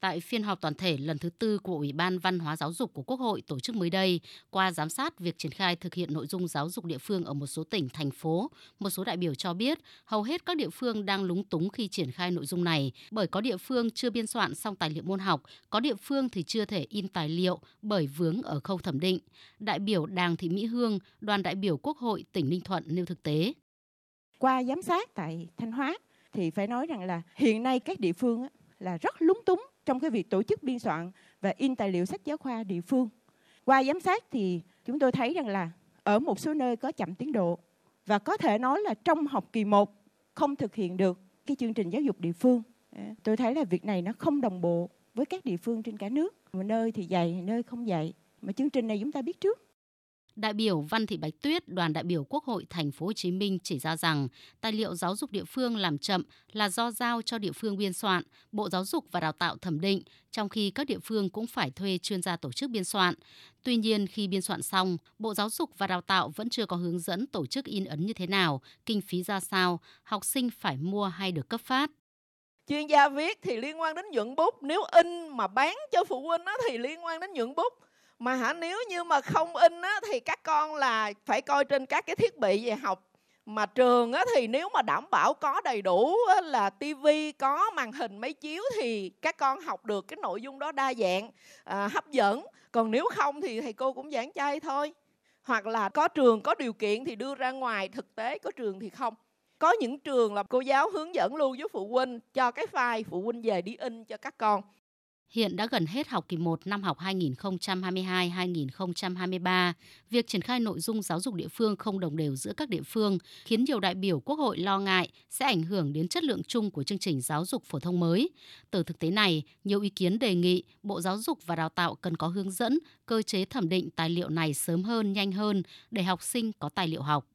Tại phiên họp toàn thể lần thứ tư của Ủy ban Văn hóa Giáo dục của Quốc hội tổ chức mới đây, qua giám sát việc triển khai thực hiện nội dung giáo dục địa phương ở một số tỉnh, thành phố, một số đại biểu cho biết hầu hết các địa phương đang lúng túng khi triển khai nội dung này bởi có địa phương chưa biên soạn xong tài liệu môn học, có địa phương thì chưa thể in tài liệu bởi vướng ở khâu thẩm định. Đại biểu Đàng Thị Mỹ Hương, đoàn đại biểu Quốc hội tỉnh Ninh Thuận nêu thực tế. Qua giám sát tại Thanh Hóa thì phải nói rằng là hiện nay các địa phương là rất lúng túng trong cái việc tổ chức biên soạn và in tài liệu sách giáo khoa địa phương. Qua giám sát thì chúng tôi thấy rằng là ở một số nơi có chậm tiến độ và có thể nói là trong học kỳ 1 không thực hiện được cái chương trình giáo dục địa phương. Tôi thấy là việc này nó không đồng bộ với các địa phương trên cả nước. Một nơi thì dạy, nơi không dạy. Mà chương trình này chúng ta biết trước. Đại biểu Văn Thị Bạch Tuyết, đoàn đại biểu Quốc hội thành phố Hồ Chí Minh chỉ ra rằng tài liệu giáo dục địa phương làm chậm là do giao cho địa phương biên soạn, Bộ Giáo dục và Đào tạo thẩm định, trong khi các địa phương cũng phải thuê chuyên gia tổ chức biên soạn. Tuy nhiên khi biên soạn xong, Bộ Giáo dục và Đào tạo vẫn chưa có hướng dẫn tổ chức in ấn như thế nào, kinh phí ra sao, học sinh phải mua hay được cấp phát chuyên gia viết thì liên quan đến nhuận bút nếu in mà bán cho phụ huynh đó thì liên quan đến nhuận bút mà hả nếu như mà không in á, thì các con là phải coi trên các cái thiết bị về học. Mà trường á, thì nếu mà đảm bảo có đầy đủ á, là tivi có màn hình máy chiếu thì các con học được cái nội dung đó đa dạng à, hấp dẫn. Còn nếu không thì thầy cô cũng giảng chay thôi. Hoặc là có trường có điều kiện thì đưa ra ngoài thực tế có trường thì không. Có những trường là cô giáo hướng dẫn luôn với phụ huynh cho cái file phụ huynh về đi in cho các con. Hiện đã gần hết học kỳ 1 năm học 2022-2023, việc triển khai nội dung giáo dục địa phương không đồng đều giữa các địa phương khiến nhiều đại biểu Quốc hội lo ngại sẽ ảnh hưởng đến chất lượng chung của chương trình giáo dục phổ thông mới. Từ thực tế này, nhiều ý kiến đề nghị Bộ Giáo dục và Đào tạo cần có hướng dẫn, cơ chế thẩm định tài liệu này sớm hơn, nhanh hơn để học sinh có tài liệu học.